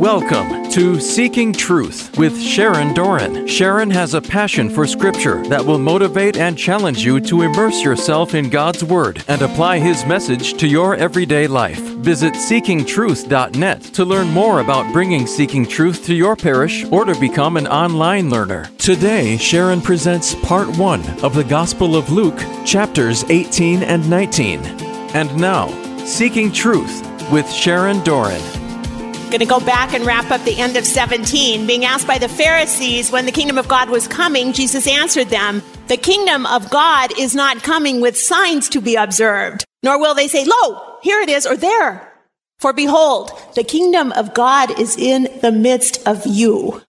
Welcome to Seeking Truth with Sharon Doran. Sharon has a passion for Scripture that will motivate and challenge you to immerse yourself in God's Word and apply His message to your everyday life. Visit seekingtruth.net to learn more about bringing Seeking Truth to your parish or to become an online learner. Today, Sharon presents part one of the Gospel of Luke, chapters 18 and 19. And now, Seeking Truth with Sharon Doran. Going to go back and wrap up the end of 17. Being asked by the Pharisees when the kingdom of God was coming, Jesus answered them, The kingdom of God is not coming with signs to be observed, nor will they say, Lo, here it is, or there. For behold, the kingdom of God is in the midst of you.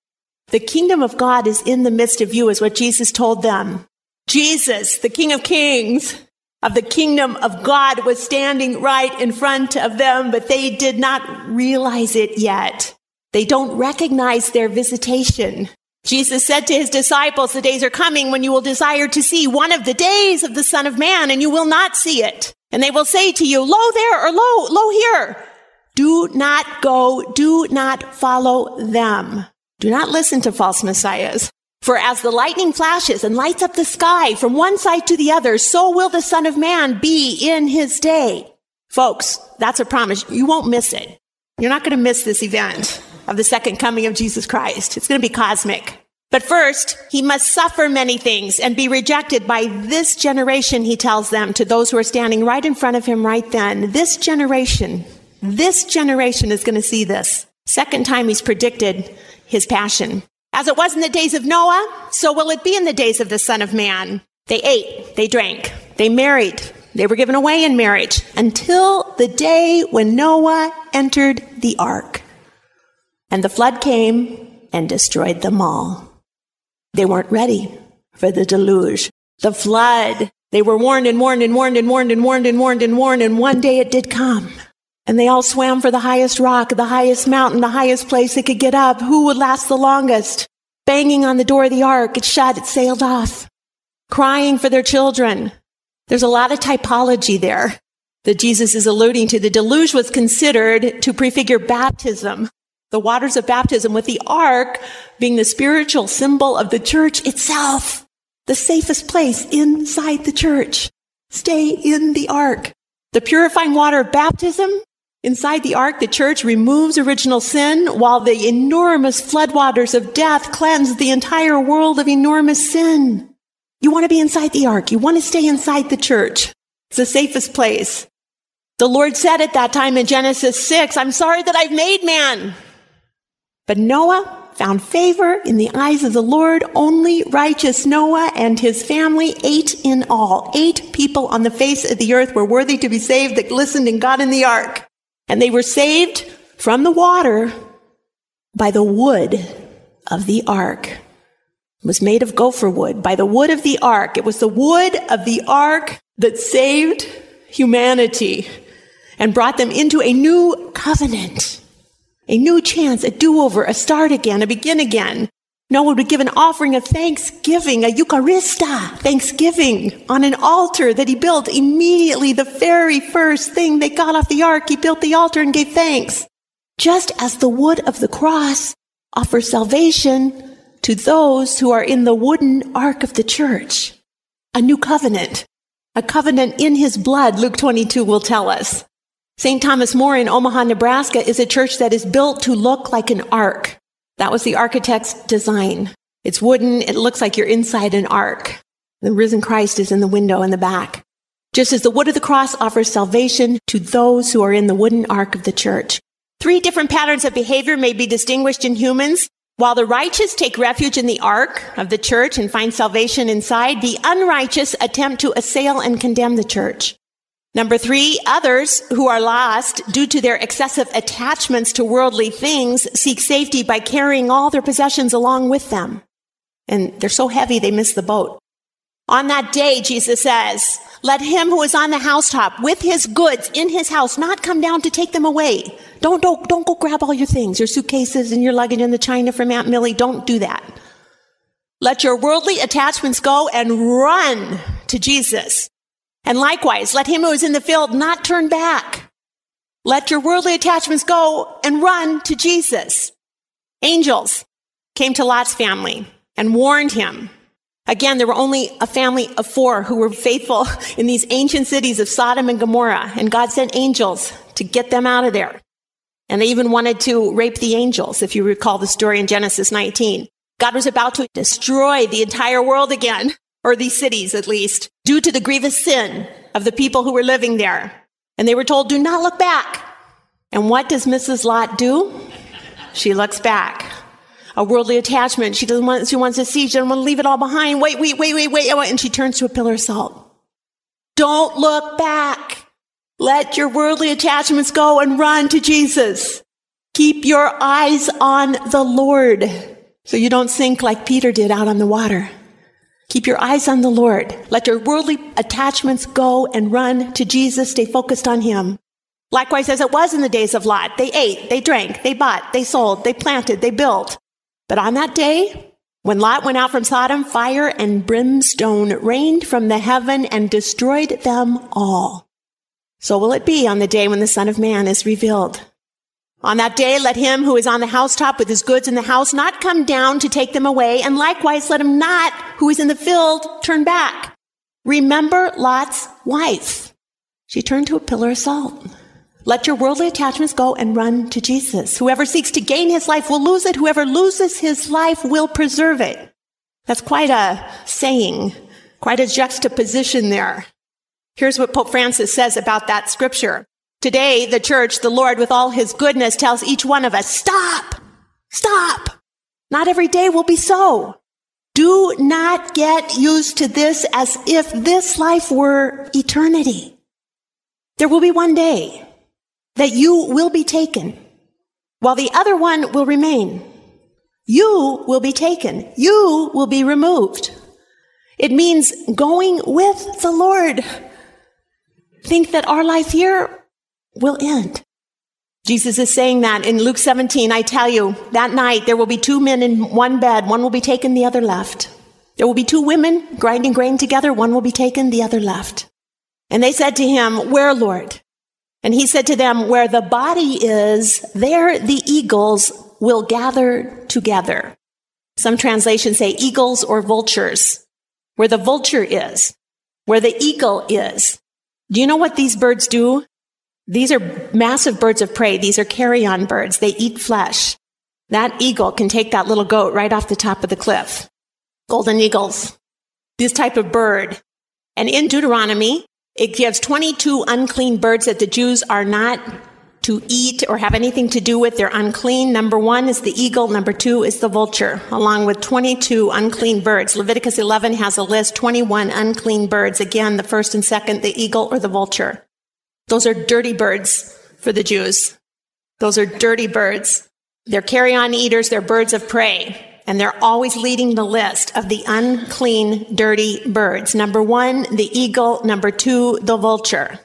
The kingdom of God is in the midst of you, is what Jesus told them. Jesus, the King of Kings, of the kingdom of God was standing right in front of them, but they did not realize it yet. They don't recognize their visitation. Jesus said to his disciples, the days are coming when you will desire to see one of the days of the Son of Man and you will not see it. And they will say to you, lo there or lo, lo here. Do not go. Do not follow them. Do not listen to false messiahs. For as the lightning flashes and lights up the sky from one side to the other, so will the Son of Man be in his day. Folks, that's a promise. You won't miss it. You're not going to miss this event of the second coming of Jesus Christ. It's going to be cosmic. But first, he must suffer many things and be rejected by this generation, he tells them to those who are standing right in front of him right then. This generation, this generation is going to see this. Second time he's predicted his passion. As it was in the days of Noah, so will it be in the days of the Son of Man. They ate, they drank, they married, they were given away in marriage until the day when Noah entered the ark. And the flood came and destroyed them all. They weren't ready for the deluge. The flood. They were warned and warned and warned and warned and warned and warned and warned, and one day it did come. And they all swam for the highest rock, the highest mountain, the highest place they could get up. Who would last the longest? Banging on the door of the ark, it shut, it sailed off. Crying for their children. There's a lot of typology there that Jesus is alluding to. The deluge was considered to prefigure baptism, the waters of baptism, with the ark being the spiritual symbol of the church itself, the safest place inside the church. Stay in the ark. The purifying water of baptism Inside the ark, the church removes original sin while the enormous floodwaters of death cleanse the entire world of enormous sin. You want to be inside the ark. You want to stay inside the church. It's the safest place. The Lord said at that time in Genesis 6, I'm sorry that I've made man. But Noah found favor in the eyes of the Lord. Only righteous Noah and his family, eight in all, eight people on the face of the earth were worthy to be saved that listened and got in the ark. And they were saved from the water by the wood of the ark. It was made of gopher wood, by the wood of the ark. It was the wood of the ark that saved humanity and brought them into a new covenant, a new chance, a do-over, a start again, a begin again. Noah would give an offering of thanksgiving, a Eucharista, thanksgiving, on an altar that he built immediately. The very first thing they got off the ark, he built the altar and gave thanks. Just as the wood of the cross offers salvation to those who are in the wooden ark of the church. A new covenant, a covenant in his blood, Luke 22 will tell us. St. Thomas More in Omaha, Nebraska is a church that is built to look like an ark. That was the architect's design. It's wooden. It looks like you're inside an ark. The risen Christ is in the window in the back. Just as the wood of the cross offers salvation to those who are in the wooden ark of the church. Three different patterns of behavior may be distinguished in humans. While the righteous take refuge in the ark of the church and find salvation inside, the unrighteous attempt to assail and condemn the church. Number three, others who are lost due to their excessive attachments to worldly things seek safety by carrying all their possessions along with them. And they're so heavy they miss the boat. On that day, Jesus says, let him who is on the housetop with his goods in his house not come down to take them away. Don't, don't, don't go grab all your things, your suitcases and your luggage and the china from Aunt Millie. Don't do that. Let your worldly attachments go and run to Jesus. And likewise, let him who is in the field not turn back. Let your worldly attachments go and run to Jesus. Angels came to Lot's family and warned him. Again, there were only a family of four who were faithful in these ancient cities of Sodom and Gomorrah, and God sent angels to get them out of there. And they even wanted to rape the angels, if you recall the story in Genesis 19. God was about to destroy the entire world again, or these cities at least, due to the grievous sin of the people who were living there. And they were told, do not look back. And what does Mrs. Lot do? She looks back. A worldly attachment. She doesn't want, she wants to see, she doesn't want to leave it all behind. Wait, wait, wait, wait, wait. And she turns to a pillar of salt. Don't look back. Let your worldly attachments go and run to Jesus. Keep your eyes on the Lord so you don't sink like Peter did out on the water. Keep your eyes on the Lord. Let your worldly attachments go and run to Jesus. Stay focused on Him. Likewise, as it was in the days of Lot, they ate, they drank, they bought, they sold, they planted, they built. But on that day, when Lot went out from Sodom, fire and brimstone rained from the heaven and destroyed them all. So will it be on the day when the Son of Man is revealed. On that day, let him who is on the housetop with his goods in the house not come down to take them away, and likewise let him not who is in the field turn back. Remember Lot's wife. She turned to a pillar of salt. Let your worldly attachments go and run to Jesus. Whoever seeks to gain his life will lose it. Whoever loses his life will preserve it. That's quite a saying, quite a juxtaposition there. Here's what Pope Francis says about that scripture. Today, the church, the Lord, with all his goodness, tells each one of us, stop, stop. Not every day will be so. Do not get used to this as if this life were eternity. There will be one day that you will be taken while the other one will remain. You will be taken. You will be removed. It means going with the Lord. Think that our life here will end. Jesus is saying that in Luke 17. I tell you, that night there will be two men in one bed. One will be taken, the other left. There will be two women grinding grain together. One will be taken, the other left. And they said to him, Where, Lord? And he said to them, Where the body is, there the eagles will gather together. Some translations say eagles or vultures. Where the vulture is, where the eagle is. Do you know what these birds do? These are massive birds of prey. These are carrion birds. They eat flesh. That eagle can take that little goat right off the top of the cliff. Golden eagles. This type of bird. And in Deuteronomy, it gives 22 unclean birds that the Jews are not to eat or have anything to do with. They're unclean. Number one is the eagle. Number two is the vulture, along with 22 unclean birds. Leviticus 11 has a list, 21 unclean birds. Again, the first and second, the eagle or the vulture. Those are dirty birds for the Jews. Those are dirty birds. They're carrion eaters, they're birds of prey. And they're always leading the list of the unclean, dirty birds. Number one, the eagle. Number two, the vulture,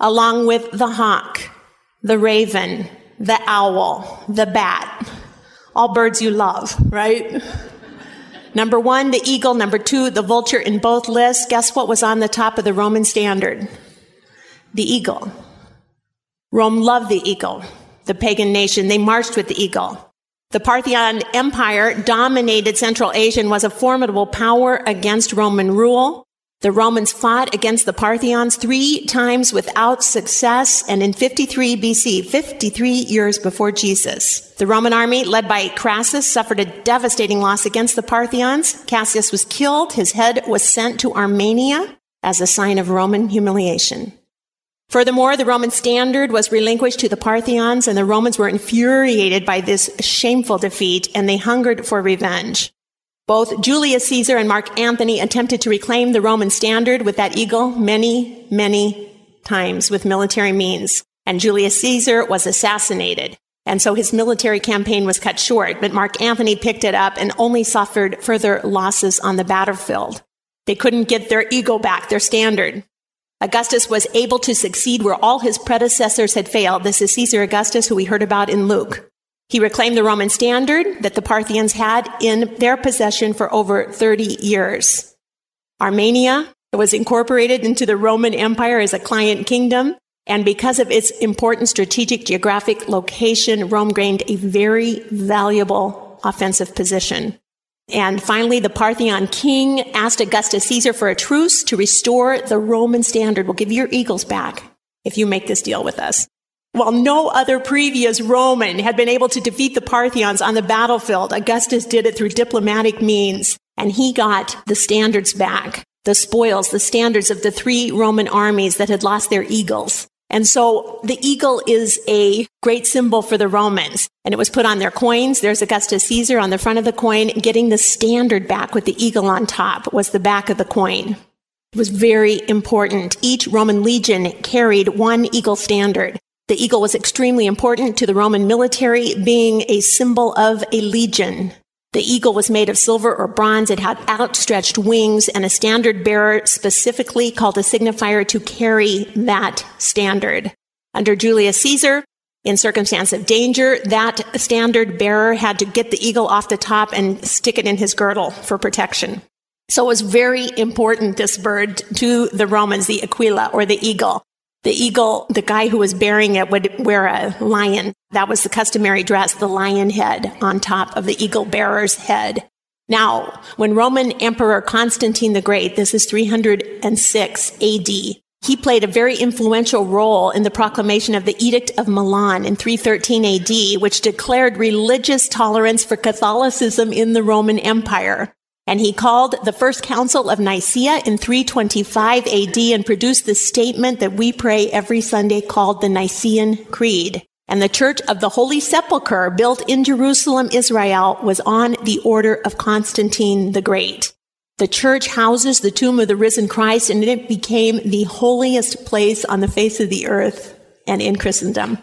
along with the hawk, the raven, the owl, the bat. All birds you love, right? Number one, the eagle. Number two, the vulture in both lists. Guess what was on the top of the Roman standard? The eagle. Rome loved the eagle, the pagan nation. They marched with the eagle. The Parthian Empire dominated Central Asia and was a formidable power against Roman rule. The Romans fought against the Parthians three times without success, and in 53 BC, 53 years before Jesus, the Roman army, led by Crassus, suffered a devastating loss against the Parthians. Cassius was killed. His head was sent to Armenia as a sign of Roman humiliation. Furthermore, the Roman standard was relinquished to the Parthians, and the Romans were infuriated by this shameful defeat, and they hungered for revenge. Both Julius Caesar and Mark Antony attempted to reclaim the Roman standard with that eagle many, many times with military means. And Julius Caesar was assassinated. And so his military campaign was cut short, but Mark Antony picked it up and only suffered further losses on the battlefield. They couldn't get their eagle back, their standard. Augustus was able to succeed where all his predecessors had failed. This is Caesar Augustus, who we heard about in Luke. He reclaimed the Roman standard that the Parthians had in their possession for over 30 years. Armenia was incorporated into the Roman Empire as a client kingdom. And because of its important strategic geographic location, Rome gained a very valuable offensive position. And finally, the Parthian king asked Augustus Caesar for a truce to restore the Roman standard. We'll give you your eagles back if you make this deal with us. While no other previous Roman had been able to defeat the Parthians on the battlefield, Augustus did it through diplomatic means, and he got the standards back, the spoils, the standards of the three Roman armies that had lost their eagles. And so the eagle is a great symbol for the Romans. And it was put on their coins. There's Augustus Caesar on the front of the coin. Getting the standard back with the eagle on top was the back of the coin. It was very important. Each Roman legion carried one eagle standard. The eagle was extremely important to the Roman military, being a symbol of a legion. The eagle was made of silver or bronze. It had outstretched wings and a standard bearer specifically called a signifier to carry that standard. Under Julius Caesar, in circumstance of danger, that standard bearer had to get the eagle off the top and stick it in his girdle for protection. So it was very important, this bird, to the Romans, the aquila or the eagle. The eagle, the guy who was bearing it would wear a lion. That was the customary dress, the lion head on top of the eagle bearer's head. Now, when Roman Emperor Constantine the Great, this is 306 AD, he played a very influential role in the proclamation of the Edict of Milan in 313 AD, which declared religious tolerance for Catholicism in the Roman Empire. And he called the first council of Nicaea in 325 AD and produced the statement that we pray every Sunday called the Nicene Creed. And the Church of the Holy Sepulchre, built in Jerusalem, Israel, was on the order of Constantine the Great. The church houses the tomb of the risen Christ, and it became the holiest place on the face of the earth and in Christendom.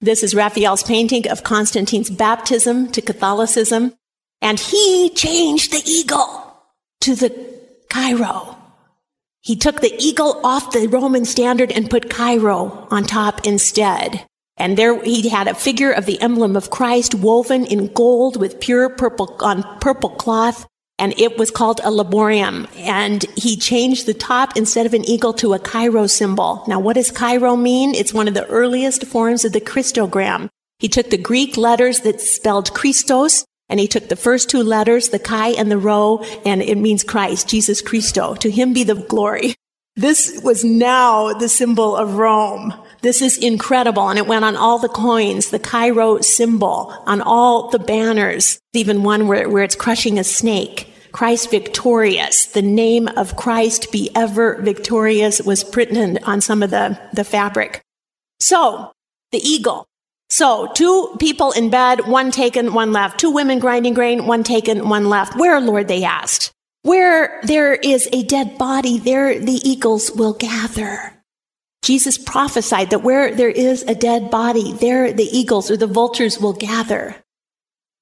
This is Raphael's painting of Constantine's baptism to Catholicism. And he changed the eagle to the Chi-Rho. He took the eagle off the Roman standard and put Chi-Rho on top instead. And there he had a figure of the emblem of Christ woven in gold with pure purple on purple cloth. And it was called a laborium. And he changed the top instead of an eagle to a Chi-Rho symbol. Now, what does Chi-Rho mean? It's one of the earliest forms of the Christogram. He took the Greek letters that spelled Christos and he took the first two letters, the chi and the rho, and it means Christ, Jesus Christo. To him be the glory. This was now the symbol of Rome. This is incredible. And it went on all the coins, the Chi-Rho symbol, on all the banners, even one where, where it's crushing a snake. Christ victorious. The name of Christ be ever victorious was printed on some of the, the fabric. So, the eagle. So, two people in bed, one taken, one left. Two women grinding grain, one taken, one left. Where, Lord, they asked. Where there is a dead body, there the eagles will gather. Jesus prophesied that where there is a dead body, there the eagles or the vultures will gather.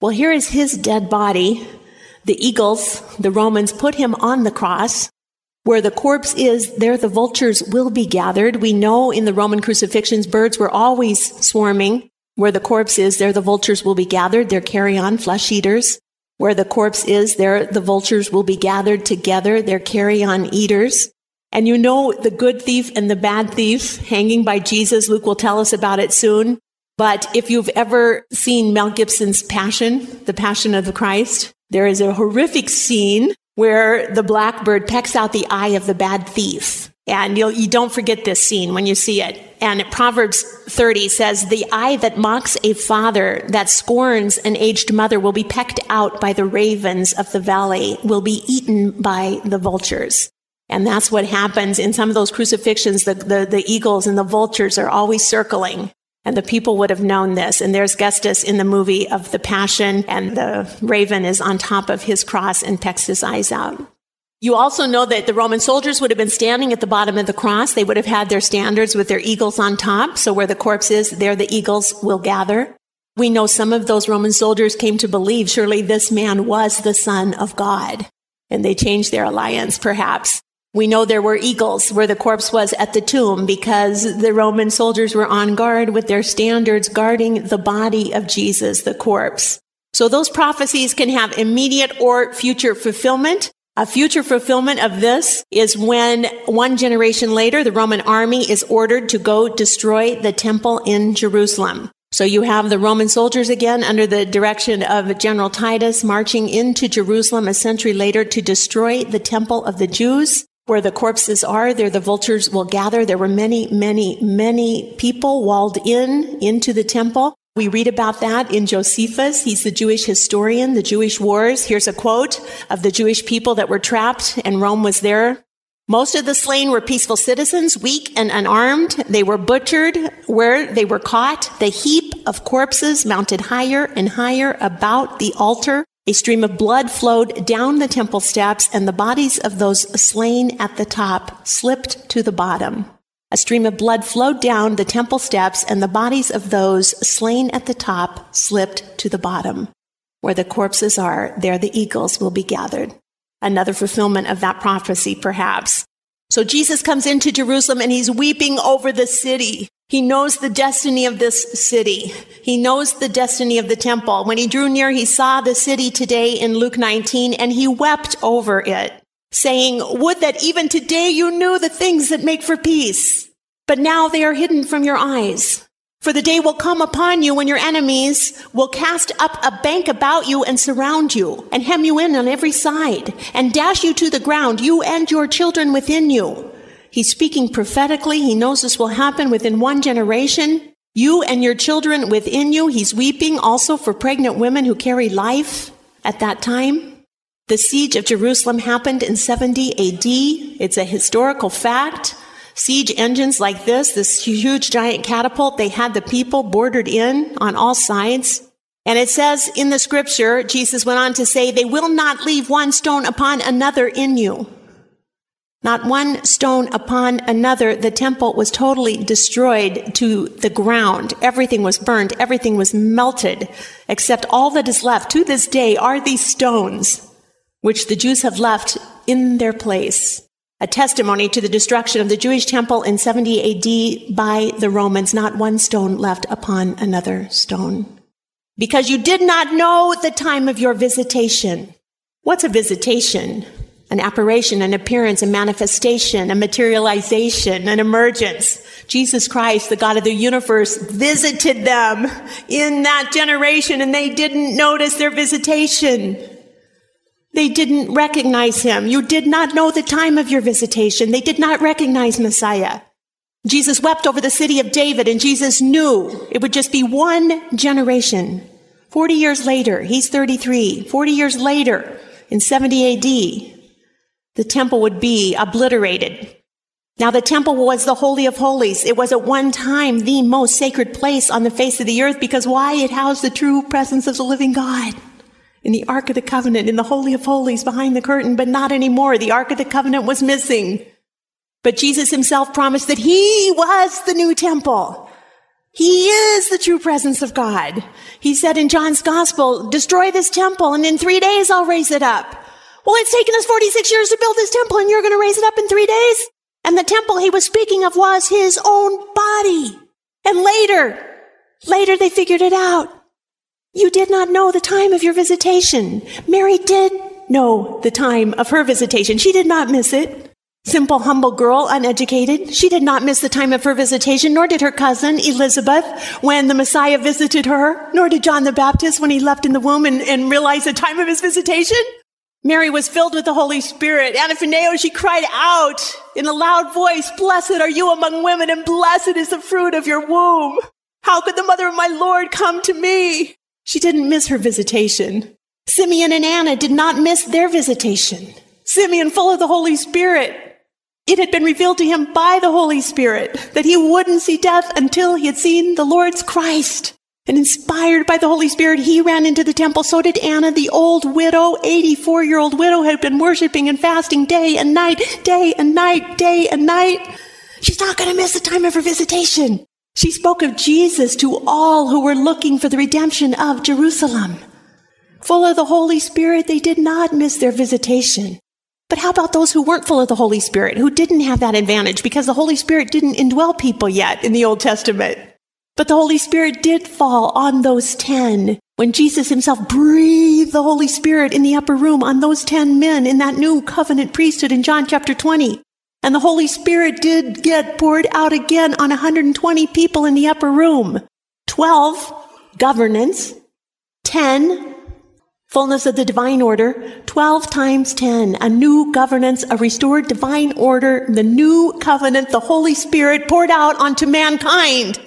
Well, here is his dead body. The eagles, the Romans, put him on the cross. Where the corpse is, there the vultures will be gathered. We know in the Roman crucifixions, birds were always swarming. Where the corpse is, there the vultures will be gathered. They're carrion flesh eaters. Where the corpse is, there the vultures will be gathered together. They're carrion eaters. And you know the good thief and the bad thief hanging by Jesus. Luke will tell us about it soon. But if you've ever seen Mel Gibson's Passion, the Passion of the Christ, there is a horrific scene where the blackbird pecks out the eye of the bad thief. And you'll, you don't forget this scene when you see it. And Proverbs 30 says, The eye that mocks a father, that scorns an aged mother, will be pecked out by the ravens of the valley, will be eaten by the vultures. And that's what happens in some of those crucifixions. The, the, the eagles and the vultures are always circling. And the people would have known this. And there's Gestas in the movie of the Passion, and the raven is on top of his cross and pecks his eyes out. You also know that the Roman soldiers would have been standing at the bottom of the cross. They would have had their standards with their eagles on top. So where the corpse is, there the eagles will gather. We know some of those Roman soldiers came to believe surely this man was the son of God. And they changed their alliance, perhaps. We know there were eagles where the corpse was at the tomb because the Roman soldiers were on guard with their standards guarding the body of Jesus, the corpse. So those prophecies can have immediate or future fulfillment. A future fulfillment of this is when one generation later, the Roman army is ordered to go destroy the temple in Jerusalem. So you have the Roman soldiers again under the direction of General Titus marching into Jerusalem a century later to destroy the temple of the Jews. Where the corpses are, there the vultures will gather. There were many, many, many people walled in into the temple. We read about that in Josephus. He's the Jewish historian, the Jewish wars. Here's a quote of the Jewish people that were trapped and Rome was there most of the slain were peaceful citizens, weak and unarmed. They were butchered where they were caught. The heap of corpses mounted higher and higher about the altar. A stream of blood flowed down the temple steps, and the bodies of those slain at the top slipped to the bottom. A stream of blood flowed down the temple steps, and the bodies of those slain at the top slipped to the bottom. Where the corpses are, there the eagles will be gathered another fulfillment of that prophecy, perhaps. So Jesus comes into Jerusalem and he's weeping over the city. He knows the destiny of this city. He knows the destiny of the temple. When he drew near, he saw the city today in Luke 19 and he wept over it, saying, Would that even today you knew the things that make for peace, but now they are hidden from your eyes. For the day will come upon you when your enemies will cast up a bank about you and surround you and hem you in on every side and dash you to the ground, you and your children within you. He's speaking prophetically. He knows this will happen within one generation. You and your children within you. He's weeping also for pregnant women who carry life at that time. The siege of Jerusalem happened in 70 AD. It's a historical fact siege engines like this, this huge giant catapult, they had the people bordered in on all sides. And it says in the scripture, Jesus went on to say, they will not leave one stone upon another in you. Not one stone upon another. The temple was totally destroyed to the ground. Everything was burned. Everything was melted, except all that is left to this day are these stones, which the Jews have left in their place a testimony to the destruction of the Jewish temple in 70 AD by the Romans, not one stone left upon another stone. Because you did not know the time of your visitation. What's a visitation? An apparition, an appearance, a manifestation, a materialization, an emergence. Jesus Christ, the God of the universe, visited them in that generation and they didn't notice their visitation. They didn't recognize him. You did not know the time of your visitation. They did not recognize Messiah. Jesus wept over the city of David and Jesus knew it would just be one generation. 40 years later, he's 33. 40 years later, in 70 AD, the temple would be obliterated. Now the temple was the Holy of Holies. It was at one time the most sacred place on the face of the earth because why? It housed the true presence of the living God in the Ark of the Covenant, in the Holy of Holies behind the curtain, but not anymore. The Ark of the Covenant was missing. But Jesus himself promised that he was the new temple. He is the true presence of God. He said in John's gospel, destroy this temple and in three days I'll raise it up. Well, it's taken us 46 years to build this temple and you're going to raise it up in three days? And the temple he was speaking of was his own body. And later, later they figured it out. You did not know the time of your visitation. Mary did know the time of her visitation. She did not miss it. Simple, humble girl, uneducated. She did not miss the time of her visitation, nor did her cousin Elizabeth when the Messiah visited her, nor did John the Baptist when he left in the womb and, and realized the time of his visitation. Mary was filled with the Holy Spirit. Anaphoneo, she cried out in a loud voice, Blessed are you among women, and blessed is the fruit of your womb. How could the mother of my Lord come to me? She didn't miss her visitation. Simeon and Anna did not miss their visitation. Simeon, full of the Holy Spirit, it had been revealed to him by the Holy Spirit that he wouldn't see death until he had seen the Lord's Christ. And inspired by the Holy Spirit, he ran into the temple. So did Anna, the old widow, 84 year old widow, had been worshiping and fasting day and night, day and night, day and night. She's not going to miss the time of her visitation. She spoke of Jesus to all who were looking for the redemption of Jerusalem. Full of the Holy Spirit, they did not miss their visitation. But how about those who weren't full of the Holy Spirit, who didn't have that advantage because the Holy Spirit didn't indwell people yet in the Old Testament? But the Holy Spirit did fall on those ten when Jesus himself breathed the Holy Spirit in the upper room on those 10 men in that new covenant priesthood in John chapter 20. And the Holy Spirit did get poured out again on 120 people in the upper room. 12, governance. 10, fullness of the divine order. 12 times 10, a new governance, a restored divine order, the new covenant, the Holy Spirit poured out onto mankind.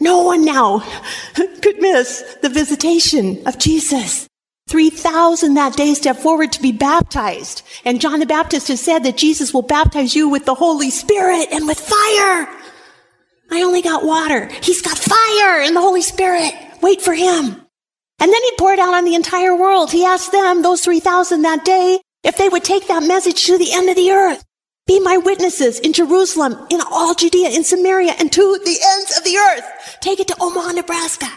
No one now could miss the visitation of Jesus. 3,000 that day step forward to be baptized. And John the Baptist has said that Jesus will baptize you with the Holy Spirit and with fire. I only got water. He's got fire and the Holy Spirit. Wait for him. And then he poured out on the entire world. He asked them, those 3,000 that day, if they would take that message to the end of the earth. Be my witnesses in Jerusalem, in all Judea, in Samaria, and to the ends of the earth. Take it to Omaha, Nebraska.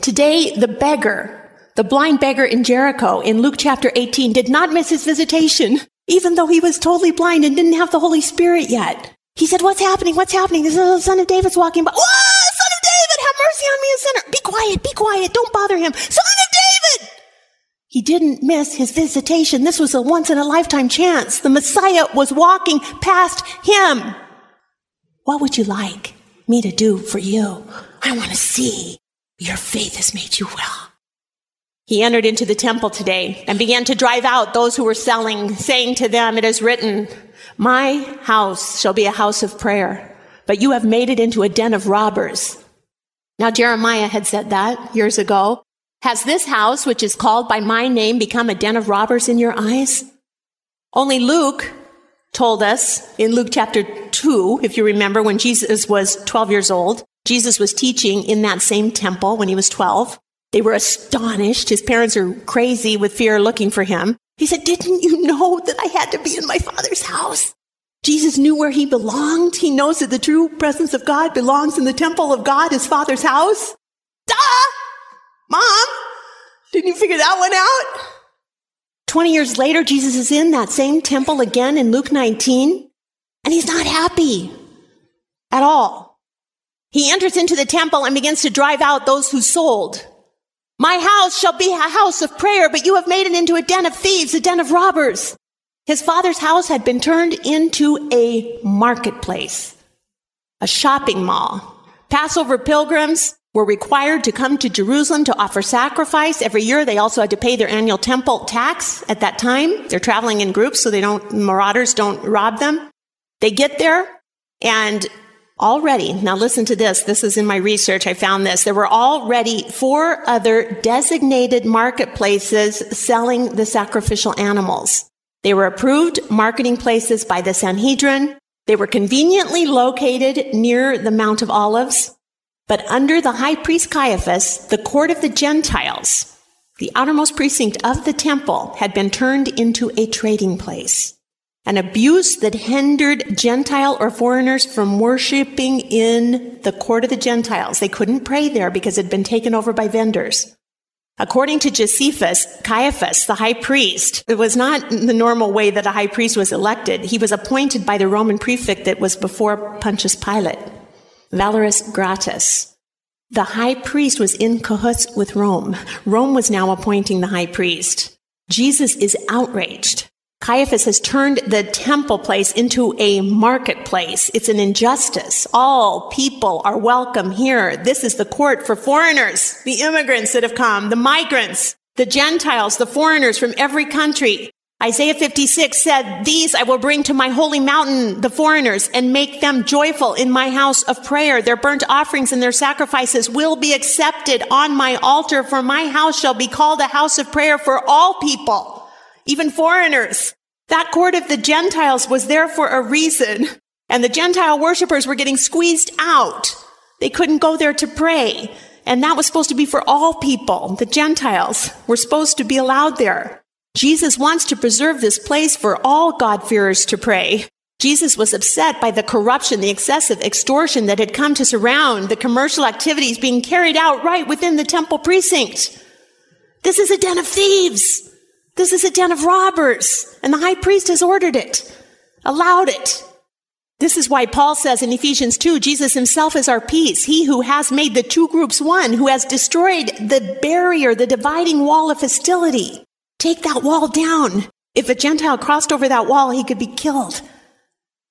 Today, the beggar, the blind beggar in Jericho in Luke chapter 18 did not miss his visitation, even though he was totally blind and didn't have the Holy Spirit yet. He said, what's happening? What's happening? This is the son of David's walking by. Whoa, son of David, have mercy on me, a sinner. Be quiet, be quiet. Don't bother him. Son of David! He didn't miss his visitation. This was a once in a lifetime chance. The Messiah was walking past him. What would you like me to do for you? I want to see your faith has made you well. He entered into the temple today and began to drive out those who were selling, saying to them, it is written, my house shall be a house of prayer, but you have made it into a den of robbers. Now Jeremiah had said that years ago. Has this house, which is called by my name, become a den of robbers in your eyes? Only Luke told us in Luke chapter 2, if you remember, when Jesus was 12 years old, Jesus was teaching in that same temple when he was 12. They were astonished. His parents are crazy with fear looking for him. He said, Didn't you know that I had to be in my father's house? Jesus knew where he belonged. He knows that the true presence of God belongs in the temple of God, his father's house. Duh! Mom, didn't you figure that one out? 20 years later, Jesus is in that same temple again in Luke 19, and he's not happy at all. He enters into the temple and begins to drive out those who sold. My house shall be a house of prayer, but you have made it into a den of thieves, a den of robbers. His father's house had been turned into a marketplace, a shopping mall. Passover pilgrims were required to come to Jerusalem to offer sacrifice. Every year they also had to pay their annual temple tax at that time. They're traveling in groups so they don't, marauders don't rob them. They get there and already, now listen to this. This is in my research. I found this. There were already four other designated marketplaces selling the sacrificial animals. They were approved marketing places by the Sanhedrin. They were conveniently located near the Mount of Olives. But under the high priest Caiaphas, the court of the Gentiles, the outermost precinct of the temple, had been turned into a trading place. An abuse that hindered Gentile or foreigners from worshiping in the court of the Gentiles. They couldn't pray there because it had been taken over by vendors. According to Josephus, Caiaphas, the high priest, it was not the normal way that a high priest was elected. He was appointed by the Roman prefect that was before Pontius Pilate. Valerius Gratus. The high priest was in cahoots with Rome. Rome was now appointing the high priest. Jesus is outraged. Caiaphas has turned the temple place into a marketplace. It's an injustice. All people are welcome here. This is the court for foreigners, the immigrants that have come, the migrants, the Gentiles, the foreigners from every country. Isaiah 56 said, These I will bring to my holy mountain, the foreigners, and make them joyful in my house of prayer. Their burnt offerings and their sacrifices will be accepted on my altar, for my house shall be called a house of prayer for all people, even foreigners. That court of the Gentiles was there for a reason, and the Gentile worshippers were getting squeezed out. They couldn't go there to pray. And that was supposed to be for all people. The Gentiles were supposed to be allowed there. Jesus wants to preserve this place for all God-fearers to pray. Jesus was upset by the corruption, the excessive extortion that had come to surround the commercial activities being carried out right within the temple precinct. This is a den of thieves. This is a den of robbers. And the high priest has ordered it, allowed it. This is why Paul says in Ephesians 2, Jesus himself is our peace. He who has made the two groups one, who has destroyed the barrier, the dividing wall of hostility. Take that wall down. If a Gentile crossed over that wall, he could be killed.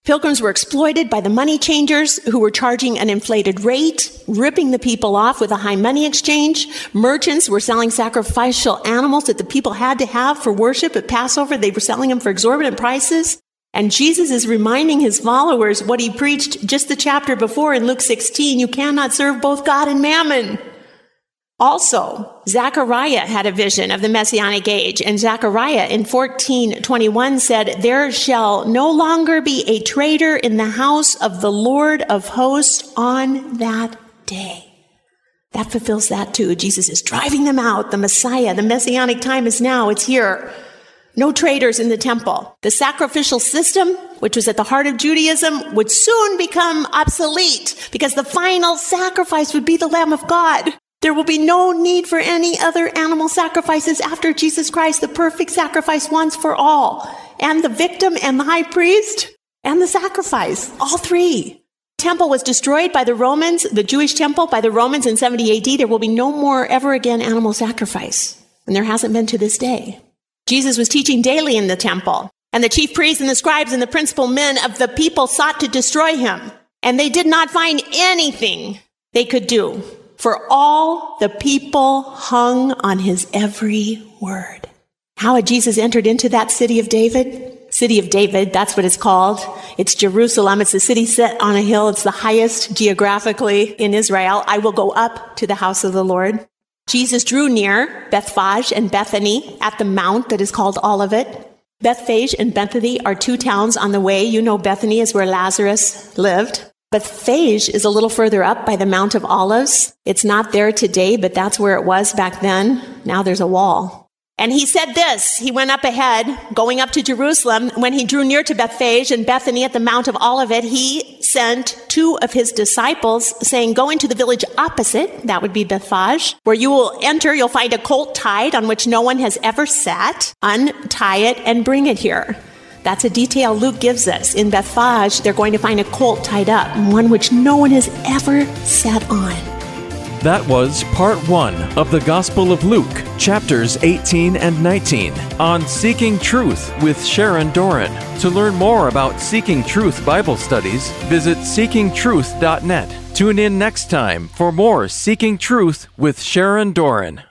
Pilgrims were exploited by the money changers who were charging an inflated rate, ripping the people off with a high money exchange. Merchants were selling sacrificial animals that the people had to have for worship at Passover. They were selling them for exorbitant prices. And Jesus is reminding his followers what he preached just the chapter before in Luke 16. You cannot serve both God and mammon. Also, Zechariah had a vision of the messianic age, and Zechariah in 1421 said, There shall no longer be a trader in the house of the Lord of hosts on that day. That fulfills that too. Jesus is driving them out. The Messiah, the messianic time is now. It's here. No traders in the temple. The sacrificial system, which was at the heart of Judaism, would soon become obsolete because the final sacrifice would be the Lamb of God. There will be no need for any other animal sacrifices after Jesus Christ, the perfect sacrifice once for all. And the victim and the high priest and the sacrifice. All three. Temple was destroyed by the Romans, the Jewish temple by the Romans in 70 AD. There will be no more ever again animal sacrifice. And there hasn't been to this day. Jesus was teaching daily in the temple, and the chief priests and the scribes and the principal men of the people sought to destroy him. And they did not find anything they could do, for all the people hung on his every word. How had Jesus entered into that city of David? City of David, that's what it's called. It's Jerusalem. It's a city set on a hill. It's the highest geographically in Israel. I will go up to the house of the Lord. Jesus drew near Bethphage and Bethany at the mount that is called Olivet. Bethphage and Bethany are two towns on the way. You know Bethany is where Lazarus lived. Bethphage is a little further up by the Mount of Olives. It's not there today, but that's where it was back then. Now there's a wall. And he said this, he went up ahead, going up to Jerusalem. When he drew near to Bethphage and Bethany at the Mount of Olivet, he sent two of his disciples saying, go into the village opposite, that would be Bethphage, where you will enter, you'll find a colt tied on which no one has ever sat. Untie it and bring it here. That's a detail Luke gives us. In Bethphage, they're going to find a colt tied up, one which no one has ever sat on. That was part one of the Gospel of Luke, chapters 18 and 19, on Seeking Truth with Sharon Doran. To learn more about Seeking Truth Bible studies, visit seekingtruth.net. Tune in next time for more Seeking Truth with Sharon Doran.